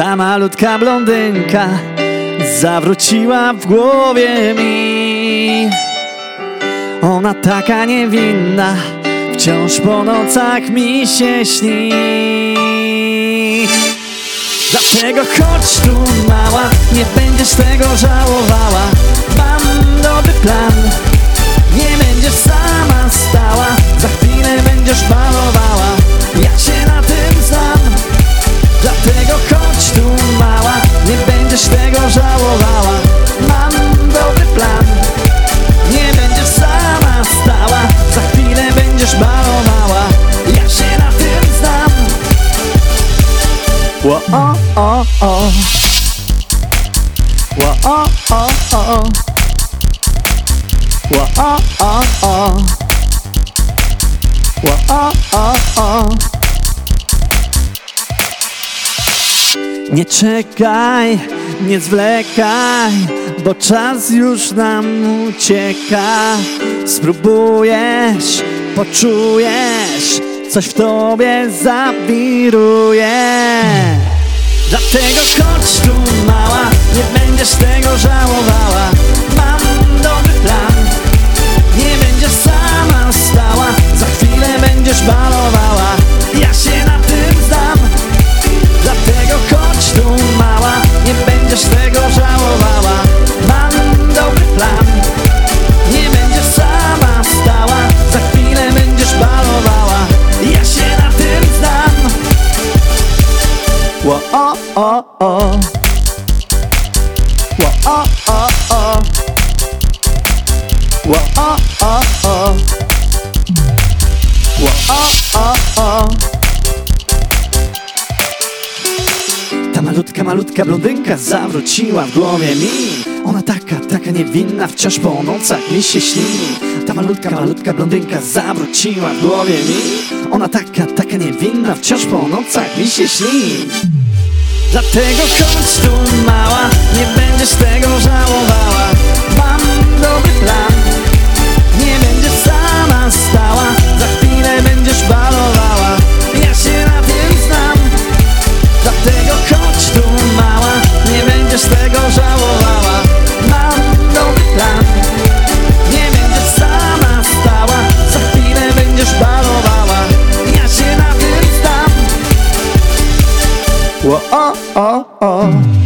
Ta malutka blondynka zawróciła w głowie mi. Ona taka niewinna, wciąż po nocach mi się śni. Dlatego chodź tu mała, nie będziesz tego żałowała. Mam dobry plan, Ło, o, o, o. Ło, o, o, o. Ło, o, o, o. Ło, o, o, o. Nie czekaj, nie zwlekaj, bo czas już nam ucieka. Spróbujesz, poczujesz, coś w tobie zawiruje. Dlatego chodź tu mała, nie będziesz tego żałowała. Mam dobry plan, nie będziesz sama stała, za chwilę będziesz balowała. O, o, o Ło, o, o, o. Ło, o, o, o. O, o, o. Ta malutka, malutka blondynka zawróciła w głowie mi. Ona taka, taka niewinna, wciąż po nocach mi się śni. Ta malutka, malutka blondynka zawróciła w głowie mi. Ona taka, taka niewinna, wciąż po nocach mi się śni Dlatego chodź tu mała, nie będziesz tego żałowała oh, oh, oh.